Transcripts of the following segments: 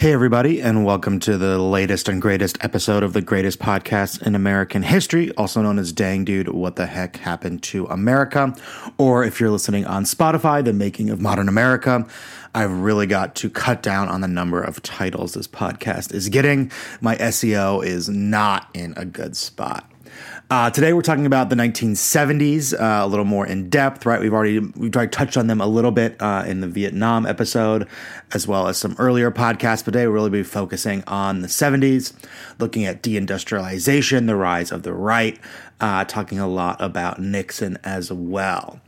Hey, everybody, and welcome to the latest and greatest episode of the greatest podcast in American history, also known as Dang Dude, What the Heck Happened to America? Or if you're listening on Spotify, The Making of Modern America. I've really got to cut down on the number of titles this podcast is getting. My SEO is not in a good spot. Uh, today we're talking about the 1970s uh, a little more in depth, right? We've already we've already touched on them a little bit uh, in the Vietnam episode, as well as some earlier podcasts. But today we'll really be focusing on the 70s, looking at deindustrialization, the rise of the right, uh, talking a lot about Nixon as well.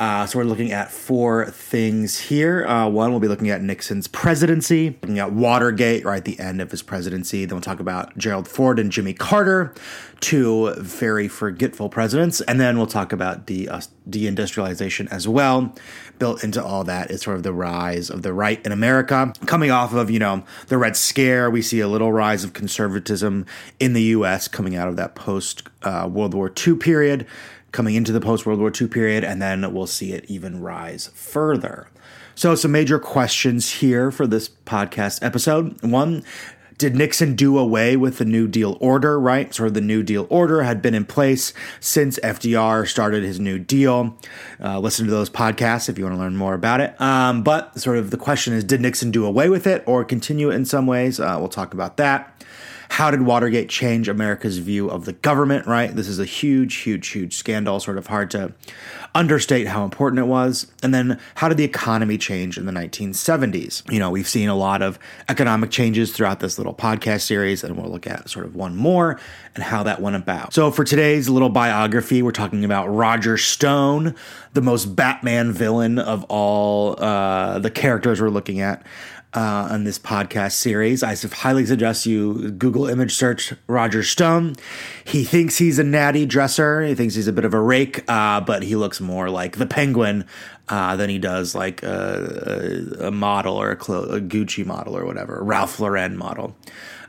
Uh, so we're looking at four things here. Uh, one, we'll be looking at Nixon's presidency, looking at Watergate right at the end of his presidency. Then we'll talk about Gerald Ford and Jimmy Carter, two very forgetful presidents. And then we'll talk about the uh, deindustrialization as well. Built into all that is sort of the rise of the right in America. Coming off of, you know, the Red Scare, we see a little rise of conservatism in the U.S. coming out of that post uh, World War II period coming into the post World War II period, and then we'll see it even rise further. So, some major questions here for this podcast episode. One, did Nixon do away with the New Deal order, right? Sort of the New Deal order had been in place since FDR started his New Deal. Uh, listen to those podcasts if you want to learn more about it. Um, but sort of the question is, did Nixon do away with it or continue it in some ways? Uh, we'll talk about that. How did Watergate change America's view of the government, right? This is a huge, huge, huge scandal, sort of hard to understate how important it was. And then how did the economy change in the 1970s? You know, we've seen a lot of economic changes throughout this little podcast series, and we'll look at sort of one more and how that went about. So for today's little biography, we're talking about Roger Stone, the most Batman villain of all uh, the characters we're looking at uh, on this podcast series. I highly suggest you Google image search Roger Stone. He thinks he's a natty dresser. He thinks he's a bit of a rake, uh, but he looks more like the Penguin uh, than he does like a, a model or a, Clo- a, Gucci model or whatever, Ralph Lauren model.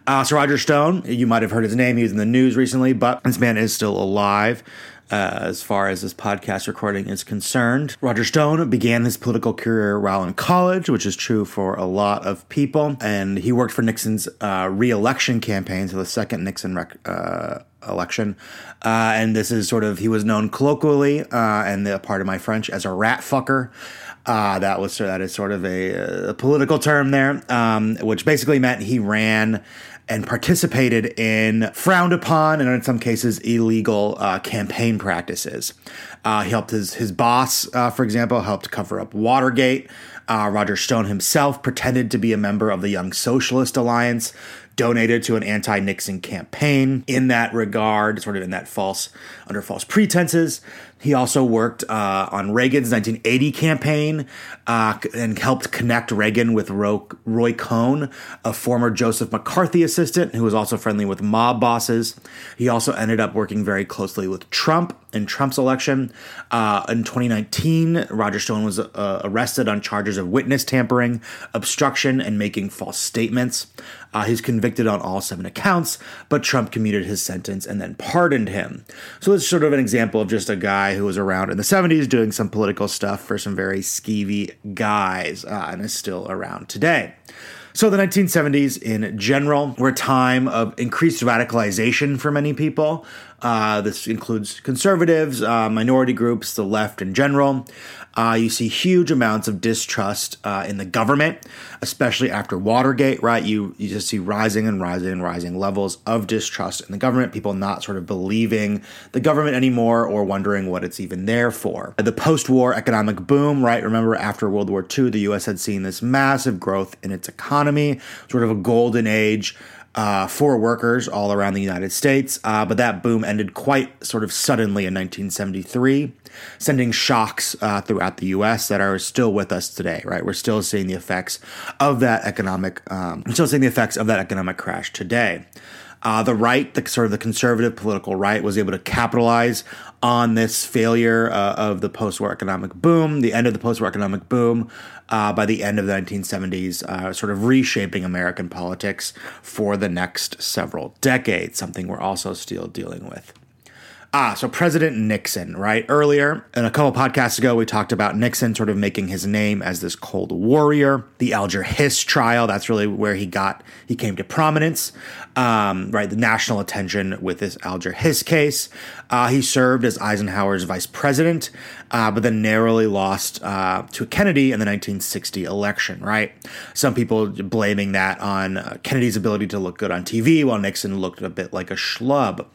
Uh, so Roger Stone, you might have heard his name. He was in the news recently, but this man is still alive uh, as far as this podcast recording is concerned. Roger Stone began his political career while in college, which is true for a lot of people. And he worked for Nixon's uh, re-election campaign, so the second Nixon rec- uh, election. Uh, and this is sort of, he was known colloquially, uh, and the part of my French, as a rat fucker. Uh, that was that is sort of a, a political term there, um, which basically meant he ran and participated in frowned upon and in some cases illegal uh, campaign practices. Uh, he helped his his boss, uh, for example, helped cover up Watergate. Uh, Roger Stone himself pretended to be a member of the Young Socialist Alliance, donated to an anti-Nixon campaign in that regard, sort of in that false under false pretenses. He also worked uh, on Reagan's 1980 campaign uh, and helped connect Reagan with Ro- Roy Cohn, a former Joseph McCarthy assistant who was also friendly with mob bosses. He also ended up working very closely with Trump in Trump's election. Uh, in 2019, Roger Stone was uh, arrested on charges of witness tampering, obstruction, and making false statements. Uh, he's convicted on all seven accounts, but Trump commuted his sentence and then pardoned him. So it's sort of an example of just a guy who was around in the 70s doing some political stuff for some very skeevy guys uh, and is still around today. So, the 1970s in general were a time of increased radicalization for many people. Uh, this includes conservatives, uh, minority groups, the left in general. Uh, you see huge amounts of distrust uh, in the government, especially after Watergate, right? You, you just see rising and rising and rising levels of distrust in the government, people not sort of believing the government anymore or wondering what it's even there for. The post war economic boom, right? Remember, after World War II, the US had seen this massive growth in its economy, sort of a golden age uh, for workers all around the United States, uh, but that boom ended quite sort of suddenly in 1973, sending shocks uh, throughout the U.S. that are still with us today. Right, we're still seeing the effects of that economic, um, still seeing the effects of that economic crash today. Uh, the right, the sort of the conservative political right, was able to capitalize on this failure uh, of the post-war economic boom, the end of the post-war economic boom, uh, by the end of the 1970s, uh, sort of reshaping American politics for the next several decades, something we're also still dealing with. Ah, so President Nixon, right? Earlier, in a couple podcasts ago, we talked about Nixon sort of making his name as this cold warrior. The Alger Hiss trial, that's really where he got, he came to prominence, um, right? The national attention with this Alger Hiss case. Uh, he served as Eisenhower's vice president, uh, but then narrowly lost uh, to Kennedy in the 1960 election, right? Some people blaming that on uh, Kennedy's ability to look good on TV, while Nixon looked a bit like a schlub.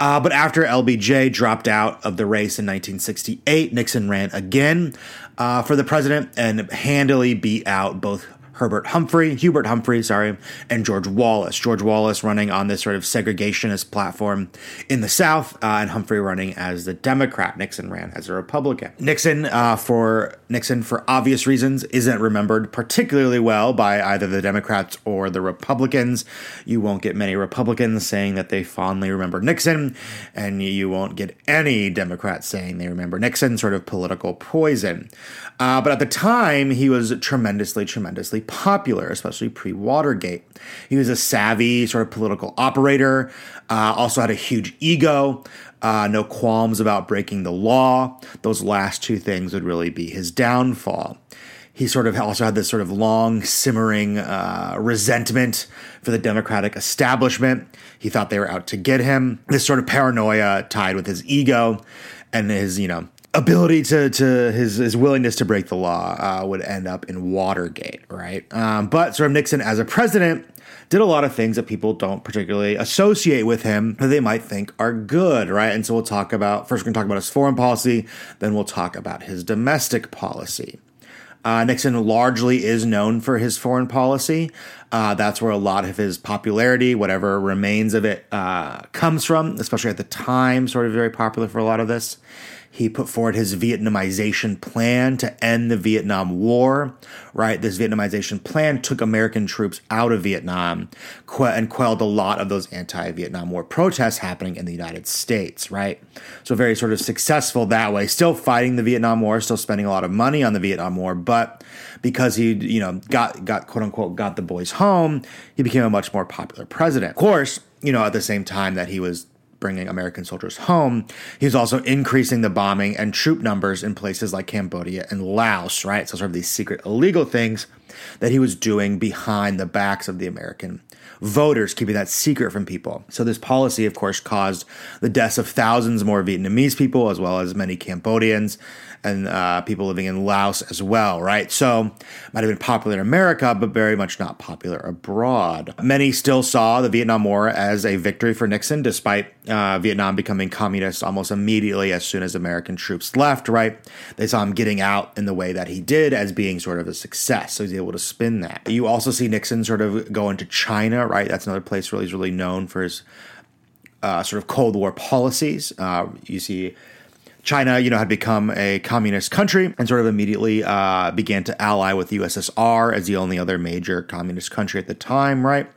Uh, but after LBJ dropped out of the race in 1968, Nixon ran again uh, for the president and handily beat out both Herbert Humphrey, Hubert Humphrey, sorry, and George Wallace. George Wallace running on this sort of segregationist platform in the South, uh, and Humphrey running as the Democrat. Nixon ran as a Republican. Nixon, uh, for Nixon, for obvious reasons, isn't remembered particularly well by either the Democrats or the Republicans. You won't get many Republicans saying that they fondly remember Nixon, and you won't get any Democrats saying they remember Nixon. Sort of political poison. Uh, but at the time, he was tremendously, tremendously popular, especially pre Watergate. He was a savvy sort of political operator, uh, also had a huge ego, uh, no qualms about breaking the law. Those last two things would really be his downfall. He sort of also had this sort of long simmering uh, resentment for the Democratic establishment. He thought they were out to get him. This sort of paranoia tied with his ego and his, you know, ability to to his his willingness to break the law uh, would end up in Watergate, right? Um, but sort of Nixon as a president did a lot of things that people don't particularly associate with him that they might think are good, right? And so we'll talk about first we're going to talk about his foreign policy, then we'll talk about his domestic policy. Uh, Nixon largely is known for his foreign policy. Uh, that's where a lot of his popularity, whatever remains of it, uh, comes from, especially at the time, sort of very popular for a lot of this. He put forward his Vietnamization plan to end the Vietnam War, right? This Vietnamization plan took American troops out of Vietnam and quelled a lot of those anti Vietnam War protests happening in the United States, right? So, very sort of successful that way. Still fighting the Vietnam War, still spending a lot of money on the Vietnam War, but because he, you know, got, got quote unquote, got the boys home, he became a much more popular president. Of course, you know, at the same time that he was bringing American soldiers home. He's also increasing the bombing and troop numbers in places like Cambodia and Laos, right? So, sort of these secret illegal things that he was doing behind the backs of the American voters, keeping that secret from people. So, this policy, of course, caused the deaths of thousands more Vietnamese people, as well as many Cambodians and uh, people living in Laos as well, right? So, might have been popular in America, but very much not popular abroad. Many still saw the Vietnam War as a victory for Nixon, despite uh, Vietnam becoming communist almost immediately as soon as American troops left, right? They saw him getting out in the way that he did as being sort of a success. So, he's able to spin that. You also see Nixon sort of go into China, right? That's another place where he's really known for his uh, sort of Cold War policies. Uh, you see China, you know, had become a communist country and sort of immediately uh, began to ally with the USSR as the only other major communist country at the time, right?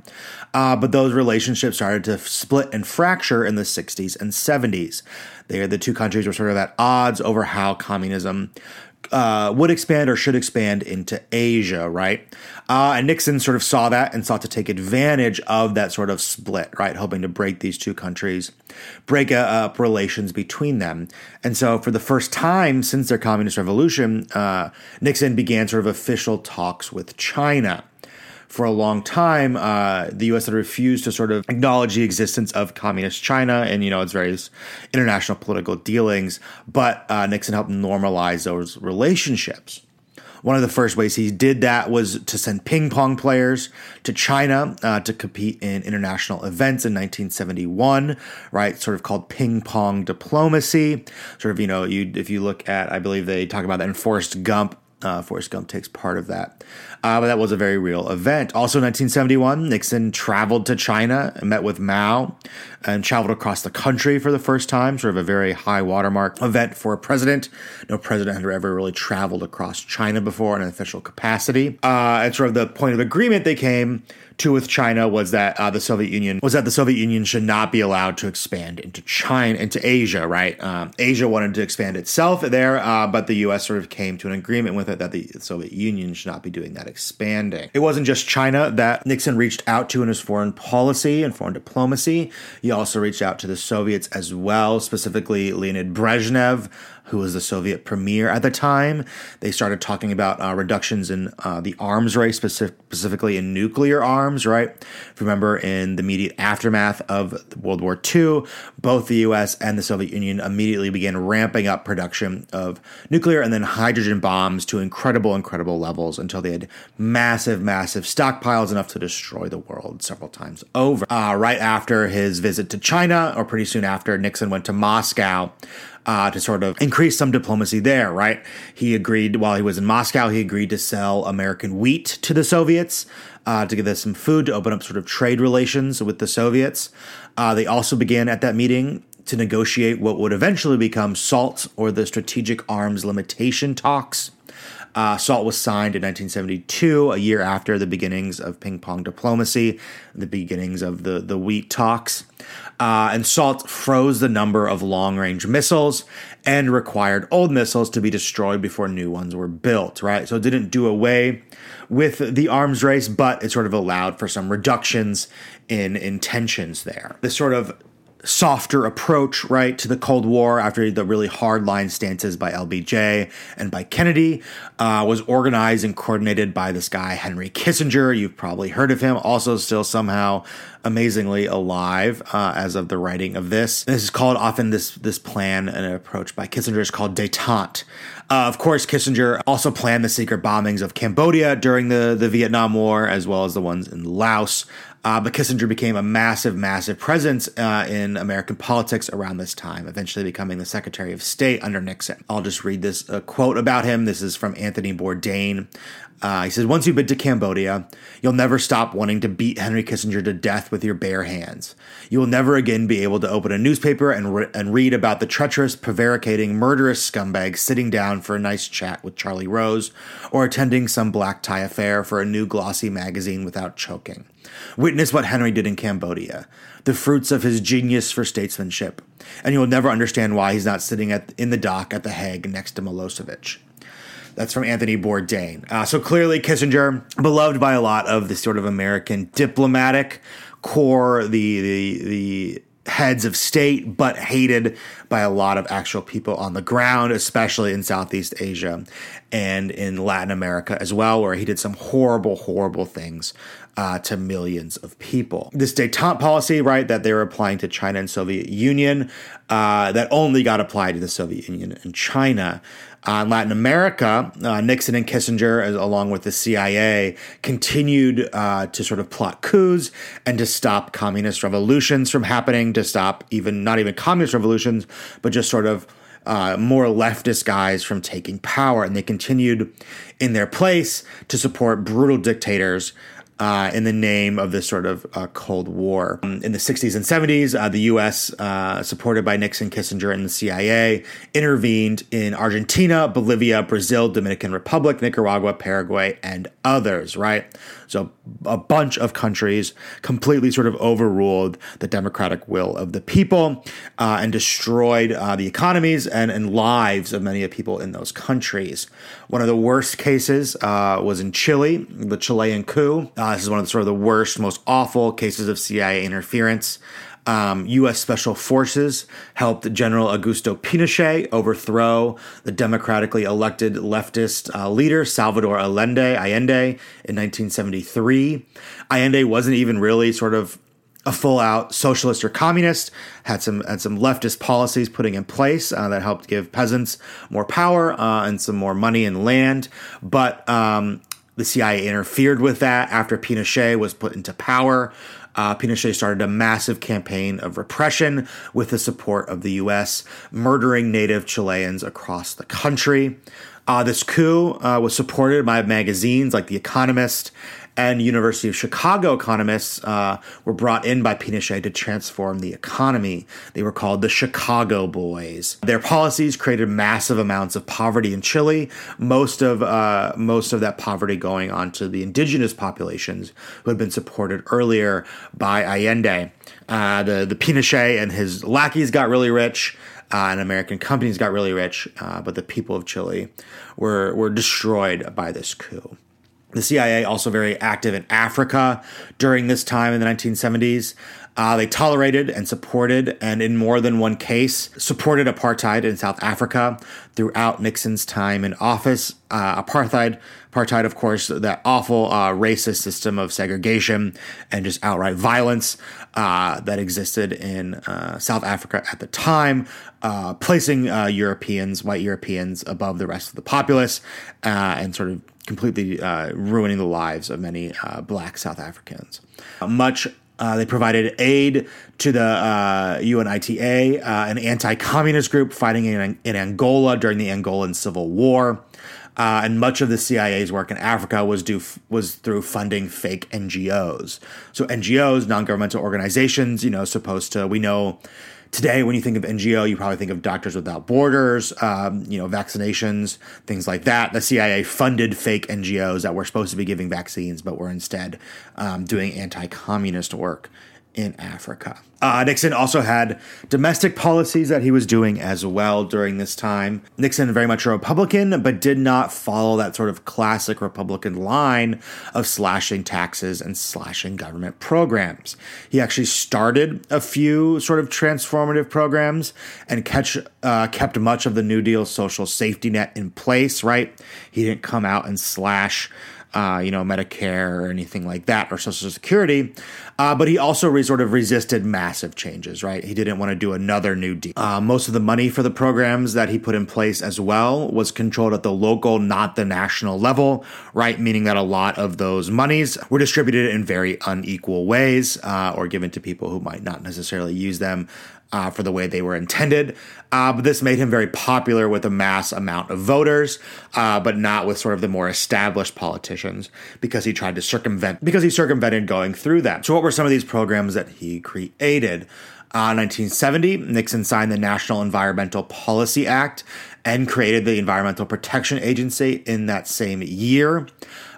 Uh, but those relationships started to split and fracture in the 60s and 70s. They, the two countries were sort of at odds over how communism uh, would expand or should expand into Asia, right? Uh, and Nixon sort of saw that and sought to take advantage of that sort of split, right? Hoping to break these two countries, break up relations between them. And so, for the first time since their communist revolution, uh, Nixon began sort of official talks with China for a long time, uh, the U.S. had refused to sort of acknowledge the existence of communist China and you know its various international political dealings. But uh, Nixon helped normalize those relationships. One of the first ways he did that was to send ping pong players to China uh, to compete in international events in 1971, right? Sort of called ping pong diplomacy. Sort of, you know, you if you look at, I believe they talk about that in Forrest Gump uh, Forrest Gump takes part of that. Uh, but that was a very real event. Also, in 1971, Nixon traveled to China and met with Mao and traveled across the country for the first time, sort of a very high watermark event for a president. No president had ever really traveled across China before in an official capacity. Uh, and sort of the point of agreement they came To with China was that uh, the Soviet Union was that the Soviet Union should not be allowed to expand into China into Asia. Right, um, Asia wanted to expand itself there, uh, but the U.S. sort of came to an agreement with it that the Soviet Union should not be doing that expanding. It wasn't just China that Nixon reached out to in his foreign policy and foreign diplomacy. He also reached out to the Soviets as well, specifically Leonid Brezhnev who was the Soviet premier at the time. They started talking about uh, reductions in uh, the arms race, specific, specifically in nuclear arms, right? If you remember, in the immediate aftermath of World War II, both the US and the Soviet Union immediately began ramping up production of nuclear and then hydrogen bombs to incredible, incredible levels until they had massive, massive stockpiles enough to destroy the world several times over. Uh, right after his visit to China, or pretty soon after, Nixon went to Moscow uh, to sort of increase some diplomacy there, right? He agreed while he was in Moscow, he agreed to sell American wheat to the Soviets uh, to give them some food to open up sort of trade relations with the Soviets. Uh, they also began at that meeting to negotiate what would eventually become SALT or the Strategic Arms Limitation Talks. Uh, SALT was signed in 1972, a year after the beginnings of ping pong diplomacy, the beginnings of the, the wheat talks. Uh, and SALT froze the number of long range missiles and required old missiles to be destroyed before new ones were built, right? So it didn't do away with the arms race, but it sort of allowed for some reductions in intentions there. This sort of softer approach, right, to the Cold War after the really hardline stances by LBJ and by Kennedy uh, was organized and coordinated by this guy, Henry Kissinger. You've probably heard of him, also still somehow amazingly alive uh, as of the writing of this. This is called often this this plan and approach by Kissinger is called detente. Uh, of course, Kissinger also planned the secret bombings of Cambodia during the, the Vietnam War, as well as the ones in Laos. Uh, but Kissinger became a massive, massive presence uh, in American politics around this time, eventually becoming the Secretary of State under Nixon. I'll just read this uh, quote about him. This is from Anthony Bourdain. Uh, he says, Once you've been to Cambodia, you'll never stop wanting to beat Henry Kissinger to death with your bare hands. You will never again be able to open a newspaper and, re- and read about the treacherous, prevaricating, murderous scumbag sitting down for a nice chat with Charlie Rose or attending some black tie affair for a new glossy magazine without choking. Witness what Henry did in Cambodia, the fruits of his genius for statesmanship, and you will never understand why he's not sitting at, in the dock at The Hague next to Milosevic. That's from Anthony Bourdain. Uh, so clearly, Kissinger, beloved by a lot of the sort of American diplomatic corps, the the the heads of state, but hated by a lot of actual people on the ground, especially in Southeast Asia and in Latin America as well, where he did some horrible, horrible things uh, to millions of people. This detente policy, right, that they were applying to China and Soviet Union, uh, that only got applied to the Soviet Union and China. Uh, in Latin America, uh, Nixon and Kissinger, as, along with the CIA, continued uh, to sort of plot coups and to stop communist revolutions from happening, to stop even not even communist revolutions, but just sort of uh, more leftist guys from taking power. And they continued in their place to support brutal dictators uh, in the name of this sort of uh, Cold War. Um, in the 60s and 70s, uh, the U.S., uh, supported by Nixon, Kissinger, and the CIA, intervened in Argentina, Bolivia, Brazil, Dominican Republic, Nicaragua, Paraguay, and others, right? So a bunch of countries completely sort of overruled the democratic will of the people uh, and destroyed uh, the economies and, and lives of many of people in those countries. One of the worst cases was in Chile, the Chilean coup. Uh, this is one of the sort of the worst, most awful cases of CIA interference. Um, U.S. Special Forces helped General Augusto Pinochet overthrow the democratically elected leftist uh, leader Salvador Allende, Allende in 1973. Allende wasn't even really sort of a full out socialist or communist, had some had some leftist policies putting in place uh, that helped give peasants more power uh, and some more money and land. But um, the CIA interfered with that after Pinochet was put into power. Uh, Pinochet started a massive campaign of repression with the support of the U.S., murdering native Chileans across the country. Uh, this coup uh, was supported by magazines like The Economist and University of Chicago economists uh, were brought in by Pinochet to transform the economy. They were called the Chicago Boys. Their policies created massive amounts of poverty in Chile. Most of uh, most of that poverty going on to the indigenous populations who had been supported earlier by Allende. Uh, the the Pinochet and his lackeys got really rich. Uh, and American companies got really rich, uh, but the people of Chile were were destroyed by this coup. The CIA also very active in Africa during this time in the 1970s. Uh, they tolerated and supported, and in more than one case, supported apartheid in South Africa throughout Nixon's time in office. Uh, apartheid, apartheid, of course, that awful uh, racist system of segregation and just outright violence uh, that existed in uh, South Africa at the time, uh, placing Europeans, white Europeans, above the rest of the populace, and sort of completely ruining the lives of many black South Africans. much uh, they provided aid to the uh, UNITA, uh, an anti communist group fighting in, in, Angola during the Angolan Civil War. Uh, and much of the CIA's work in Africa was due was through funding fake NGOs. So NGOs, non governmental organizations, you know, supposed to we know Today, when you think of NGO, you probably think of Doctors Without Borders, um, you know, vaccinations, things like that. The CIA funded fake NGOs that were supposed to be giving vaccines, but were instead um, doing anti communist work in Africa. Uh, Nixon also had domestic policies that he was doing as well during this time. Nixon, very much a Republican, but did not follow that sort of classic Republican line of slashing taxes and slashing government programs. He actually started a few sort of transformative programs and catch, uh, kept much of the New Deal social safety net in place, right? He didn't come out and slash uh, you know, Medicare or anything like that or Social Security. Uh, but he also re- sort of resisted massive changes, right? He didn't want to do another new deal. Uh, most of the money for the programs that he put in place as well was controlled at the local, not the national level, right? Meaning that a lot of those monies were distributed in very unequal ways uh, or given to people who might not necessarily use them uh, for the way they were intended. Uh, but this made him very popular with a mass amount of voters, uh, but not with sort of the more established politicians because he tried to circumvent, because he circumvented going through that. So, what were some of these programs that he created? Uh, 1970, Nixon signed the National Environmental Policy Act and created the Environmental Protection Agency in that same year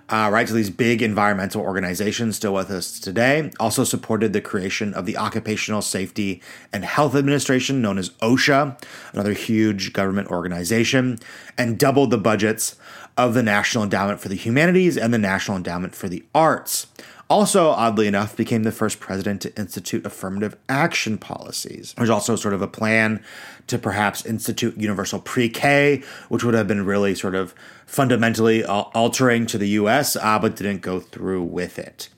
uh, right? So these big environmental organizations still with us today also supported the creation of the Occupational Safety and Health Administration, known as OSHA, another huge government organization, and doubled the budgets of the National Endowment for the Humanities and the National Endowment for the Arts. Also, oddly enough, became the first president to institute affirmative action policies. There's also sort of a plan to perhaps institute universal pre K, which would have been really sort of fundamentally altering to the US, uh, but didn't go through with it.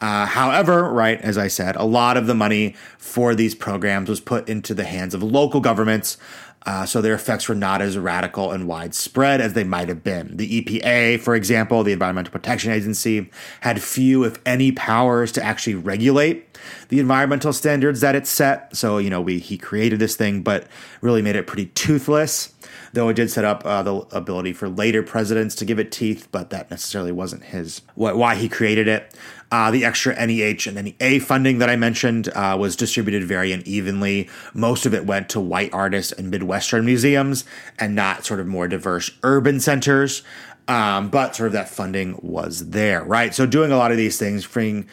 Uh, however, right, as I said, a lot of the money for these programs was put into the hands of local governments, uh, so their effects were not as radical and widespread as they might have been. The EPA, for example, the Environmental Protection Agency, had few, if any, powers to actually regulate the environmental standards that it set. So, you know, we he created this thing, but really made it pretty toothless. Though it did set up uh, the ability for later presidents to give it teeth, but that necessarily wasn't his why he created it. Uh, the extra NEH and NEA funding that I mentioned uh, was distributed very unevenly. Most of it went to white artists and Midwestern museums and not sort of more diverse urban centers. Um, but sort of that funding was there, right? So doing a lot of these things, bring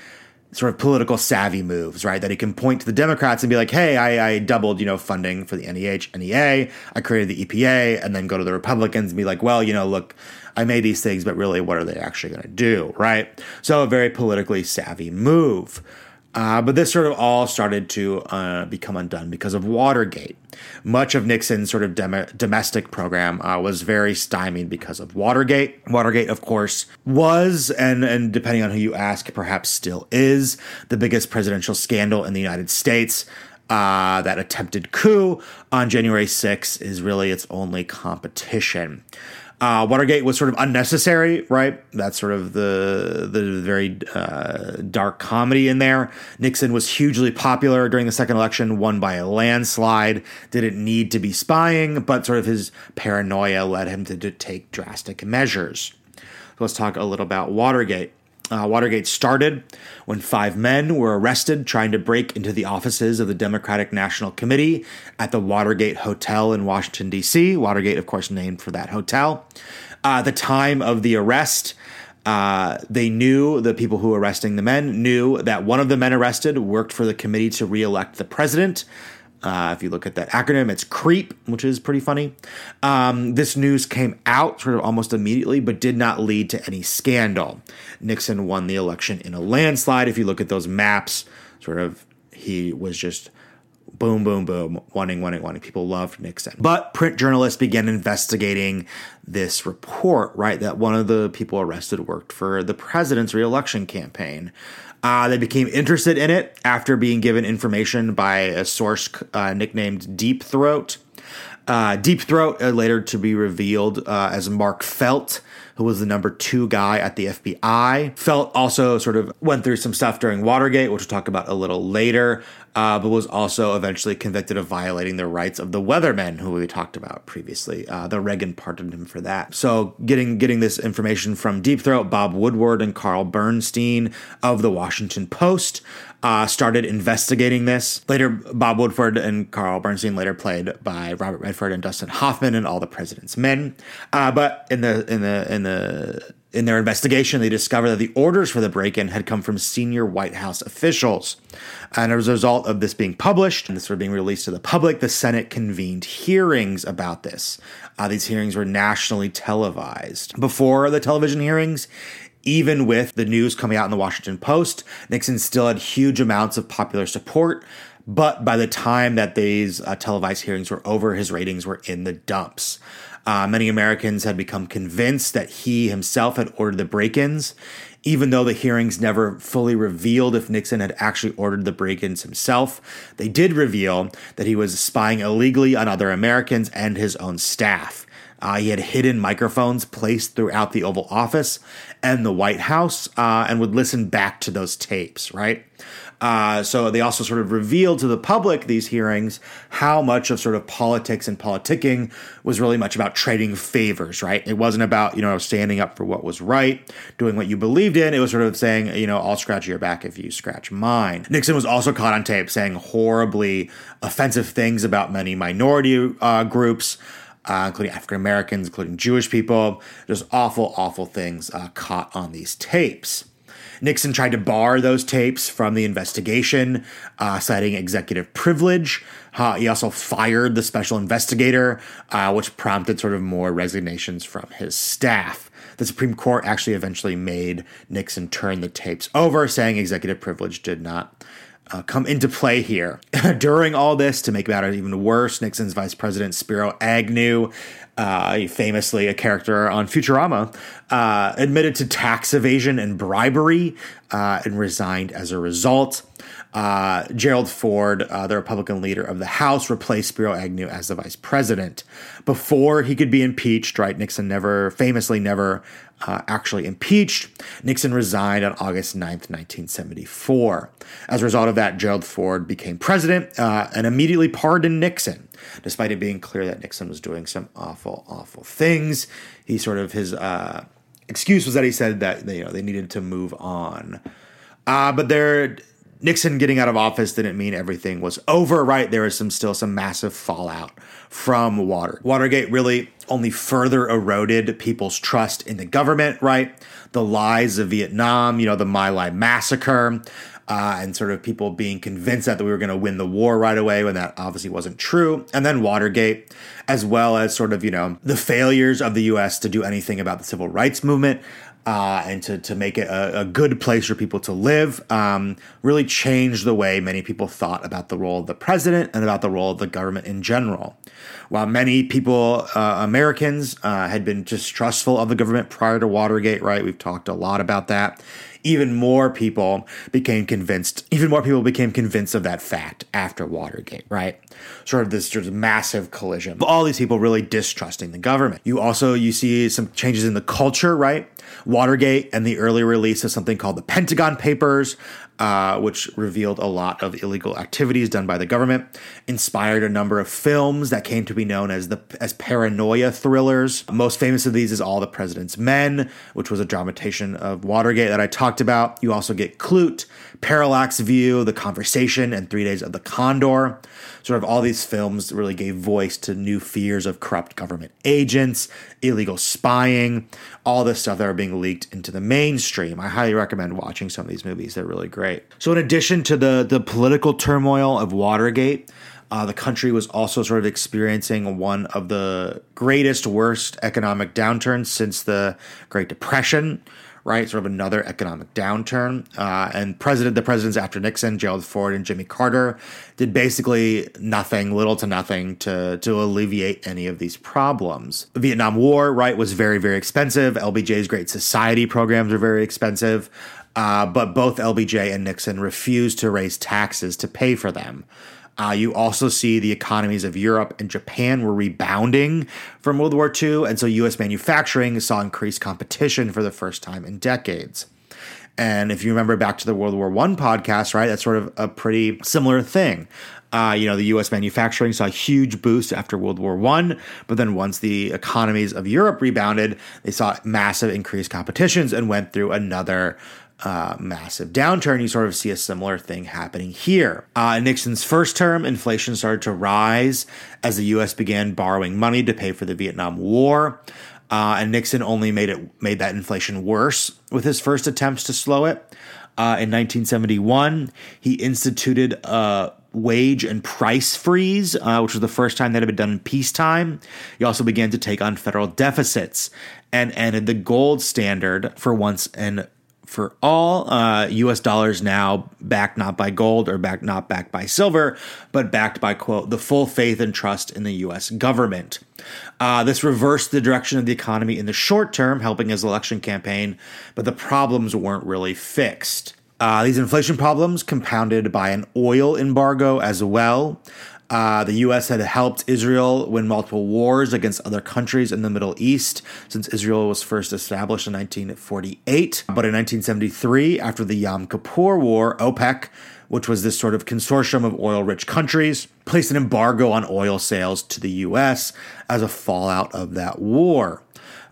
sort of political savvy moves, right? That he can point to the Democrats and be like, "Hey, I, I, doubled, you know, funding for the NEH, NEA. I created the EPA," and then go to the Republicans and be like, "Well, you know, look, I made these things, but really, what are they actually going to do? Right? So, a very politically savvy move. Uh, but this sort of all started to uh, become undone because of Watergate. Much of Nixon's sort of dem- domestic program uh, was very stymied because of Watergate. Watergate, of course, was, and, and depending on who you ask, perhaps still is, the biggest presidential scandal in the United States. Uh, that attempted coup on January 6 is really its only competition. Uh, Watergate was sort of unnecessary, right? That's sort of the the very uh, dark comedy in there. Nixon was hugely popular during the second election, won by a landslide. Didn't need to be spying, but sort of his paranoia led him to, to take drastic measures. Let's talk a little about Watergate. Uh, Watergate started when five men were arrested trying to break into the offices of the Democratic National Committee at the Watergate Hotel in Washington, D.C. Watergate, of course, named for that hotel. Uh, the time of the arrest, uh, they knew the people who were arresting the men knew that one of the men arrested worked for the committee to reelect the president. Uh, if you look at that acronym, it's CREEP, which is pretty funny. Um, this news came out sort of almost immediately, but did not lead to any scandal. Nixon won the election in a landslide. If you look at those maps, sort of he was just boom, boom, boom, winning, winning, winning. People loved Nixon. But print journalists began investigating this report, right? That one of the people arrested worked for the president's reelection campaign. Uh, they became interested in it after being given information by a source uh, nicknamed Deep Throat. Uh, Deep Throat, uh, later to be revealed uh, as Mark Felt, who was the number two guy at the FBI. Felt also sort of went through some stuff during Watergate, which we'll talk about a little later, uh, but was also eventually convicted of violating the rights of the Weathermen, who we talked about previously. Uh, the Reagan pardoned him for that. So, getting getting this information from Deep Throat, Bob Woodward and Carl Bernstein of the Washington Post uh, started investigating this. Later, Bob Woodward and Carl Bernstein, later played by Robert Redford and Dustin Hoffman and All the President's Men. Uh, but in the in the in the in their investigation, they discovered that the orders for the break-in had come from senior White House officials. And as a result of this being published and this were being released to the public, the Senate convened hearings about this. Uh, these hearings were nationally televised. Before the television hearings, even with the news coming out in the Washington Post, Nixon still had huge amounts of popular support. But by the time that these uh, televised hearings were over, his ratings were in the dumps. Uh, many Americans had become convinced that he himself had ordered the break ins, even though the hearings never fully revealed if Nixon had actually ordered the break ins himself. They did reveal that he was spying illegally on other Americans and his own staff. Uh, he had hidden microphones placed throughout the Oval Office and the White House uh, and would listen back to those tapes, right? Uh, so they also sort of revealed to the public these hearings how much of sort of politics and politicking was really much about trading favors, right? It wasn't about, you know, standing up for what was right, doing what you believed in. It was sort of saying, you know, I'll scratch your back if you scratch mine. Nixon was also caught on tape saying horribly offensive things about many minority uh, groups uh, including African Americans, including Jewish people. Just awful, awful things uh, caught on these tapes. Nixon tried to bar those tapes from the investigation, uh, citing executive privilege. Uh, he also fired the special investigator, uh, which prompted sort of more resignations from his staff. The Supreme Court actually eventually made Nixon turn the tapes over, saying executive privilege did not uh, come into play here. During all this, to make matters even worse, Nixon's vice president Spiro Agnew, uh, famously a character on Futurama, uh, admitted to tax evasion and bribery uh, and resigned as a result. Uh, Gerald Ford, uh, the Republican leader of the House, replaced Spiro Agnew as the vice president. Before he could be impeached, right? Nixon never, famously, never uh, actually impeached. Nixon resigned on August 9th, 1974. As a result of that, Gerald Ford became president uh, and immediately pardoned Nixon, despite it being clear that Nixon was doing some awful, awful things. He sort of, his uh, excuse was that he said that you know, they needed to move on. Uh, but there, Nixon getting out of office didn't mean everything was over, right? There was some still some massive fallout from Water. Watergate really only further eroded people's trust in the government, right? The lies of Vietnam, you know, the My Lai massacre, uh, and sort of people being convinced that we were going to win the war right away when that obviously wasn't true. And then Watergate, as well as sort of, you know, the failures of the US to do anything about the civil rights movement. Uh, and to, to make it a, a, good place for people to live, um, really changed the way many people thought about the role of the president and about the role of the government in general. While many people, uh, Americans, uh, had been distrustful of the government prior to Watergate, right? We've talked a lot about that. Even more people became convinced, even more people became convinced of that fact after Watergate, right? Sort of this sort of massive collision. All these people really distrusting the government. You also, you see some changes in the culture, right? Watergate and the early release of something called the Pentagon Papers uh, which revealed a lot of illegal activities done by the government, inspired a number of films that came to be known as the as paranoia thrillers. Most famous of these is All the President's Men, which was a dramatization of Watergate that I talked about. You also get Klute, Parallax View, The Conversation, and Three Days of the Condor. Sort of all these films really gave voice to new fears of corrupt government agents, illegal spying, all this stuff that are being leaked into the mainstream. I highly recommend watching some of these movies. They're really great. So, in addition to the, the political turmoil of Watergate, uh, the country was also sort of experiencing one of the greatest, worst economic downturns since the Great Depression right? Sort of another economic downturn. Uh, and president, the presidents after Nixon, Gerald Ford and Jimmy Carter, did basically nothing, little to nothing, to to alleviate any of these problems. The Vietnam War, right, was very very expensive. LBJ's Great Society programs were very expensive. Uh, but both LBJ and Nixon refused to raise taxes to pay for them. Uh, you also see the economies of Europe and Japan were rebounding from World War II, and so U.S. manufacturing saw increased competition for the first time in decades. And if you remember back to the World War One podcast, right, that's sort of a pretty similar thing. Uh, you know, the U.S. manufacturing saw a huge boost after World War One, but then once the economies of Europe rebounded, they saw massive increased competitions and went through another uh, massive downturn, you sort of see a similar thing happening here. Uh, Nixon's first term, inflation started to rise as the U.S. began borrowing money to pay for the Vietnam War. Uh, and Nixon only made it made that inflation worse with his first attempts to slow it. Uh, in 1971, he instituted a wage and price freeze, uh, which was the first time that had been done in peacetime. He also began to take on federal deficits and ended the gold standard for once and for all uh, U.S. dollars now backed not by gold or backed not backed by silver, but backed by quote the full faith and trust in the U.S. government. Uh, this reversed the direction of the economy in the short term, helping his election campaign, but the problems weren't really fixed. Uh, these inflation problems compounded by an oil embargo as well. Uh, the U.S. had helped Israel win multiple wars against other countries in the Middle East since Israel was first established in 1948. But in 1973, after the Yom Kippur War, OPEC, which was this sort of consortium of oil rich countries, placed an embargo on oil sales to the U.S. as a fallout of that war.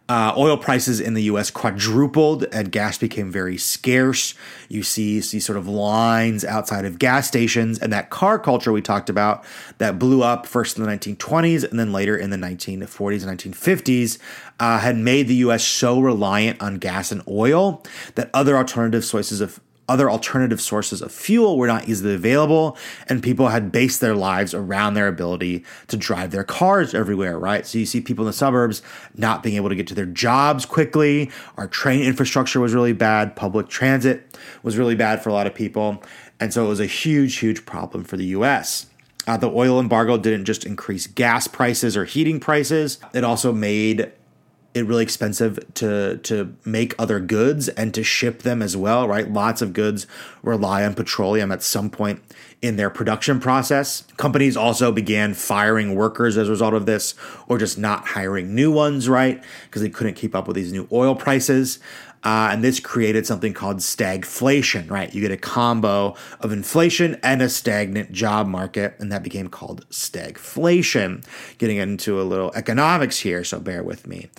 Uh, oil prices in the U.S. quadrupled, and gas became very scarce. You see, see sort of lines outside of gas stations, and that car culture we talked about that blew up first in the 1920s and then later in the 1940s and 1950s uh, had made the U.S. so reliant on gas and oil that other alternative sources of other alternative sources of fuel were not easily available, and people had based their lives around their ability to drive their cars everywhere, right? So you see people in the suburbs not being able to get to their jobs quickly. Our train infrastructure was really bad. Public transit was really bad for a lot of people. And so it was a huge, huge problem for the US. Uh, the oil embargo didn't just increase gas prices or heating prices, it also made it really expensive to to make other goods and to ship them as well, right? Lots of goods rely on petroleum at some point in their production process. Companies also began firing workers as a result of this or just not hiring new ones, right? Because they couldn't keep up with these new oil prices. Uh, and this created something called stagflation, right? You get a combo of inflation and a stagnant job market, and that became called stagflation. Getting into a little economics here, so bear with me.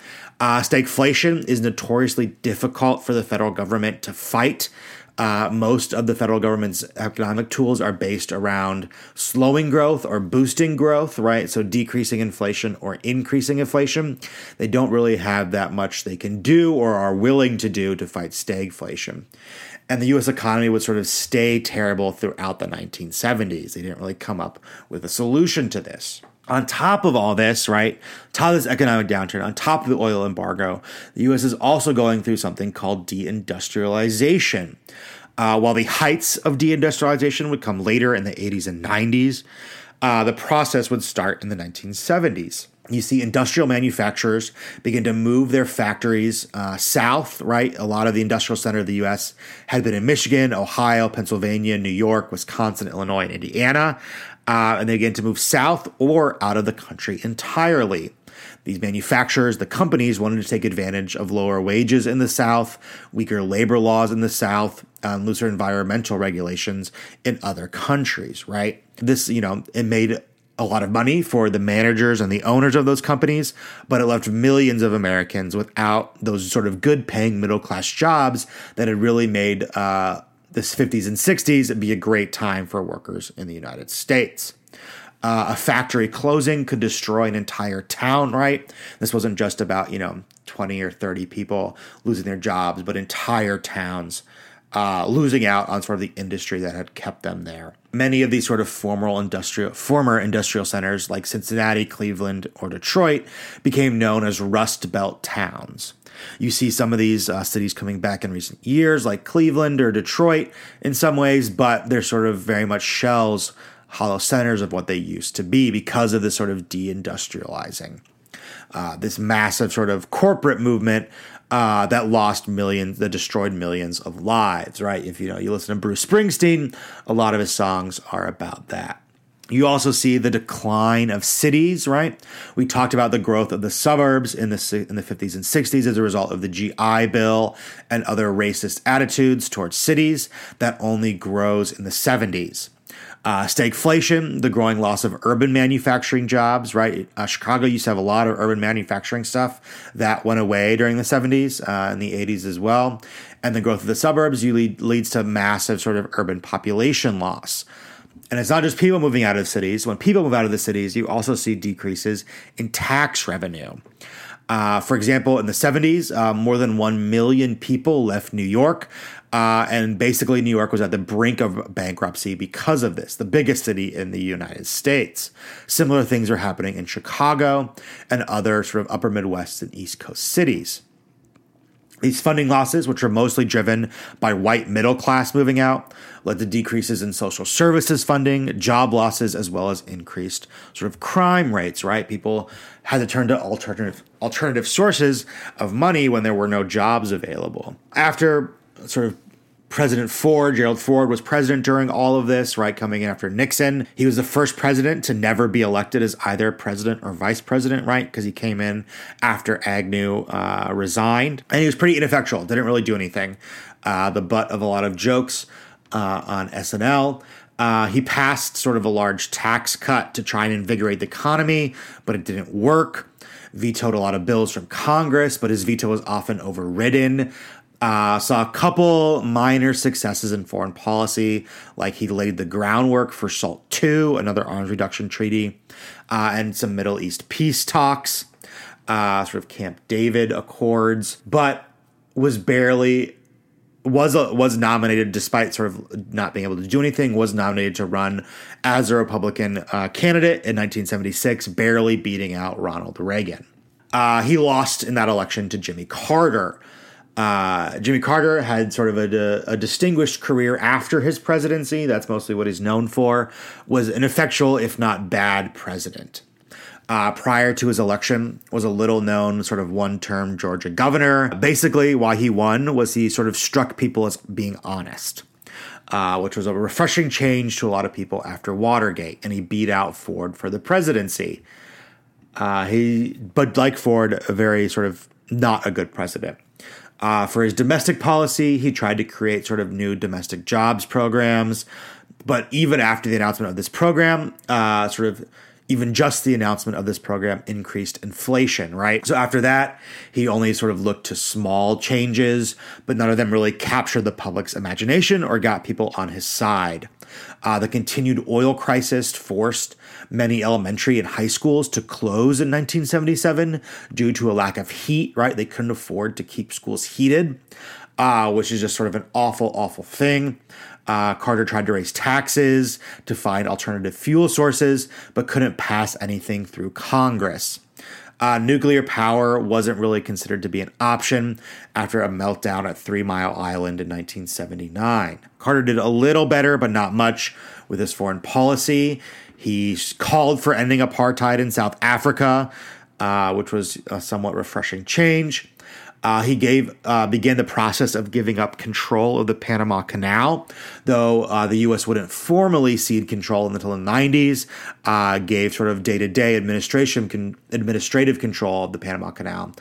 Uh, stagflation is notoriously difficult for the federal government to fight. Uh, most of the federal government's economic tools are based around slowing growth or boosting growth, right? So decreasing inflation or increasing inflation. They don't really have that much they can do or are willing to do to fight stagflation. And the US economy would sort of stay terrible throughout the 1970s. They didn't really come up with a solution to this. On top of all this, right, top of this economic downturn, on top of the oil embargo, the U.S. is also going through something called deindustrialization. Uh, while the heights of deindustrialization would come later in the 80s and 90s, uh, the process would start in the 1970s. You see industrial manufacturers begin to move their factories uh, south, right? A lot of the industrial center of the U.S. had been in Michigan, Ohio, Pennsylvania, New York, Wisconsin, Illinois, and Indiana uh, and they begin to move south or out of the country entirely. These manufacturers, the companies, wanted to take advantage of lower wages in the South, weaker labor laws in the South, and looser environmental regulations in other countries, right? This, you know, it made a lot of money for the managers and the owners of those companies, but it left millions of Americans without those sort of good paying middle class jobs that had really made uh, this 50s and 60s would be a great time for workers in the United States. Uh, a factory closing could destroy an entire town, right? This wasn't just about, you know, 20 or 30 people losing their jobs, but entire towns uh, losing out on sort of the industry that had kept them there. Many of these sort of former industrial former industrial centers like Cincinnati, Cleveland, or Detroit became known as Rust Belt towns. You see some of these uh, cities coming back in recent years, like Cleveland or Detroit, in some ways, but they're sort of very much shells, hollow centers of what they used to be because of this sort of deindustrializing. Uh, this massive sort of corporate movement uh, that lost millions, that destroyed millions of lives, right? If you know, you listen to Bruce Springsteen, a lot of his songs are about that. You also see the decline of cities, right? We talked about the growth of the suburbs in the in the 50s and 60s as a result of the GI Bill and other racist attitudes towards cities that only grows in the 70s. Uh, stagflation, the growing loss of urban manufacturing jobs, right? Uh, Chicago used to have a lot of urban manufacturing stuff that went away during the 70s uh, and the 80s as well. And the growth of the suburbs lead, leads to massive sort of urban population loss. And it's not just people moving out of cities. When people move out of the cities, you also see decreases in tax revenue. Uh, for example, in the 70s, uh, more than 1 million people left New York. Uh, and basically, New York was at the brink of bankruptcy because of this, the biggest city in the United States. Similar things are happening in Chicago and other sort of upper Midwest and East Coast cities. These funding losses, which are mostly driven by white middle class moving out, led to decreases in social services funding, job losses, as well as increased sort of crime rates, right? People had to turn to alternative alternative sources of money when there were no jobs available. After sort of President Ford, Gerald Ford, was president during all of this, right? Coming in after Nixon. He was the first president to never be elected as either president or vice president, right? Because he came in after Agnew uh, resigned. And he was pretty ineffectual, didn't really do anything. Uh, the butt of a lot of jokes uh, on SNL. Uh, he passed sort of a large tax cut to try and invigorate the economy, but it didn't work. Vetoed a lot of bills from Congress, but his veto was often overridden. Uh, saw a couple minor successes in foreign policy, like he laid the groundwork for SALT II, another arms reduction treaty, uh, and some Middle East peace talks, uh, sort of Camp David accords, but was barely was a, was nominated despite sort of not being able to do anything. Was nominated to run as a Republican uh, candidate in 1976, barely beating out Ronald Reagan. Uh, he lost in that election to Jimmy Carter. Uh, Jimmy Carter had sort of a, a, distinguished career after his presidency. That's mostly what he's known for. Was an effectual, if not bad, president. Uh, prior to his election, was a little known sort of one-term Georgia governor. Basically, why he won was he sort of struck people as being honest. Uh, which was a refreshing change to a lot of people after Watergate, and he beat out Ford for the presidency. Uh, he, but like Ford, a very sort of not a good president. Uh, for his domestic policy, he tried to create sort of new domestic jobs programs. But even after the announcement of this program, uh, sort of even just the announcement of this program increased inflation, right? So after that, he only sort of looked to small changes, but none of them really captured the public's imagination or got people on his side. Uh, the continued oil crisis forced many elementary and high schools to close in 1977 due to a lack of heat, right? They couldn't afford to keep schools heated, uh, which is just sort of an awful, awful thing. Uh, Carter tried to raise taxes to find alternative fuel sources, but couldn't pass anything through Congress. Uh, nuclear power wasn't really considered to be an option after a meltdown at Three Mile Island in 1979. Carter did a little better, but not much with his foreign policy. He called for ending apartheid in South Africa, uh, which was a somewhat refreshing change. Uh, he gave uh, began the process of giving up control of the Panama Canal, though uh, the U.S. wouldn't formally cede control until the 90s. Uh, gave sort of day to day administration con- administrative control of the Panama Canal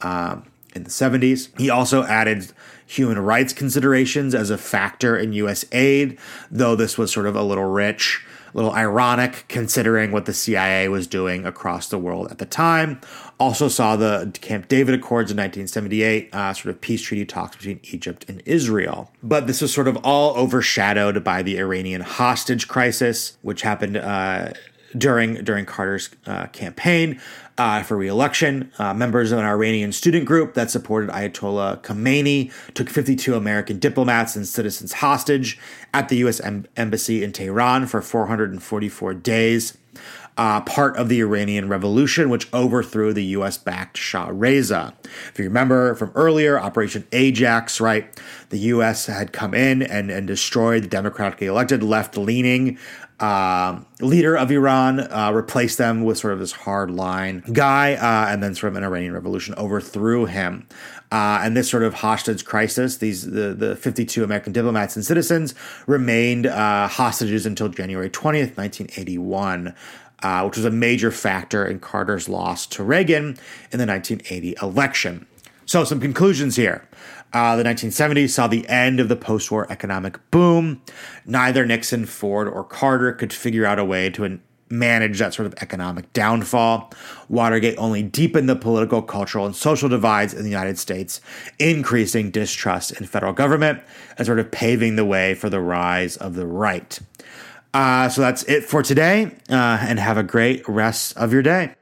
uh, in the 70s. He also added human rights considerations as a factor in U.S. aid, though this was sort of a little rich a little ironic considering what the CIA was doing across the world at the time. Also saw the Camp David Accords in 1978, uh, sort of peace treaty talks between Egypt and Israel. But this was sort of all overshadowed by the Iranian hostage crisis, which happened uh, during during Carter's uh, campaign uh, for re-election. Uh, members of an Iranian student group that supported Ayatollah Khomeini took 52 American diplomats and citizens hostage at the U.S. Em- embassy in Tehran for 444 days. Uh, part of the Iranian Revolution, which overthrew the U.S. backed Shah Reza. If you remember from earlier, Operation Ajax, right? The U.S. had come in and, and destroyed the democratically elected left leaning uh, leader of Iran, uh, replaced them with sort of this hard line guy, uh, and then sort of an Iranian revolution overthrew him. Uh, and this sort of hostage crisis, these the, the 52 American diplomats and citizens remained uh, hostages until January 20th, 1981. Uh, which was a major factor in Carter's loss to Reagan in the 1980 election. So, some conclusions here. Uh, the 1970s saw the end of the post war economic boom. Neither Nixon, Ford, or Carter could figure out a way to manage that sort of economic downfall. Watergate only deepened the political, cultural, and social divides in the United States, increasing distrust in federal government and sort of paving the way for the rise of the right. Uh, so that's it for today, uh, and have a great rest of your day.